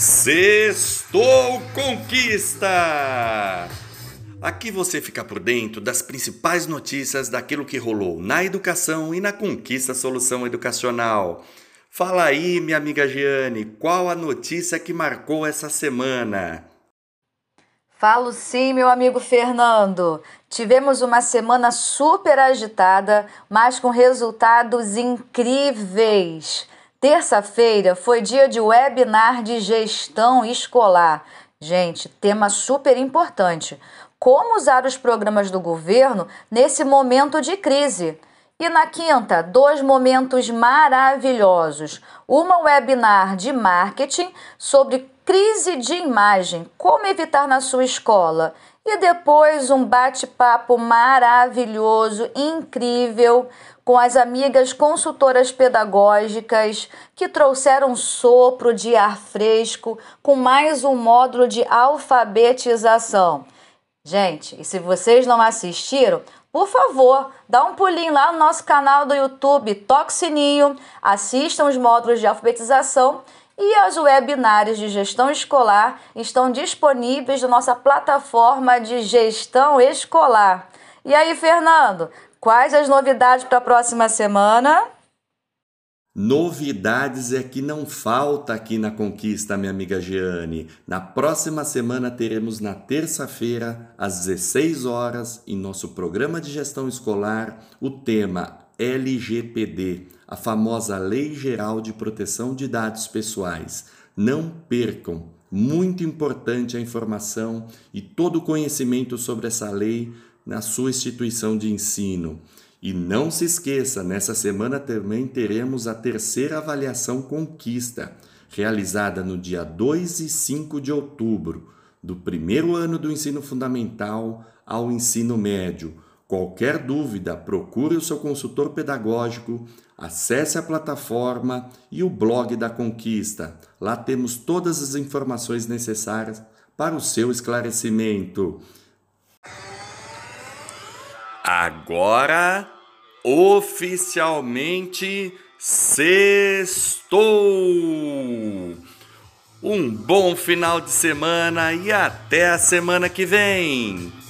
Sextou Conquista! Aqui você fica por dentro das principais notícias daquilo que rolou na educação e na Conquista Solução Educacional. Fala aí, minha amiga Giane, qual a notícia que marcou essa semana? Falo sim, meu amigo Fernando. Tivemos uma semana super agitada, mas com resultados incríveis. Terça-feira foi dia de webinar de gestão escolar. Gente, tema super importante. Como usar os programas do governo nesse momento de crise? E na quinta, dois momentos maravilhosos. Uma webinar de marketing sobre crise de imagem, como evitar na sua escola. E depois um bate-papo maravilhoso, incrível, com as amigas consultoras pedagógicas que trouxeram sopro de ar fresco com mais um módulo de alfabetização. Gente, e se vocês não assistiram, por favor, dá um pulinho lá no nosso canal do YouTube, toque sininho, assistam os módulos de alfabetização e as webinários de gestão escolar estão disponíveis na nossa plataforma de gestão escolar. E aí, Fernando, Quais as novidades para a próxima semana? Novidades é que não falta aqui na Conquista, minha amiga Jeane. Na próxima semana teremos na terça-feira, às 16 horas, em nosso programa de gestão escolar, o tema LGPD, a famosa Lei Geral de Proteção de Dados Pessoais. Não percam, muito importante a informação e todo o conhecimento sobre essa lei na sua instituição de ensino. E não se esqueça, nessa semana também teremos a terceira avaliação Conquista, realizada no dia 2 e 5 de outubro, do primeiro ano do ensino fundamental ao ensino médio. Qualquer dúvida, procure o seu consultor pedagógico, acesse a plataforma e o blog da Conquista. Lá temos todas as informações necessárias para o seu esclarecimento. Agora, oficialmente, sextou! Um bom final de semana e até a semana que vem!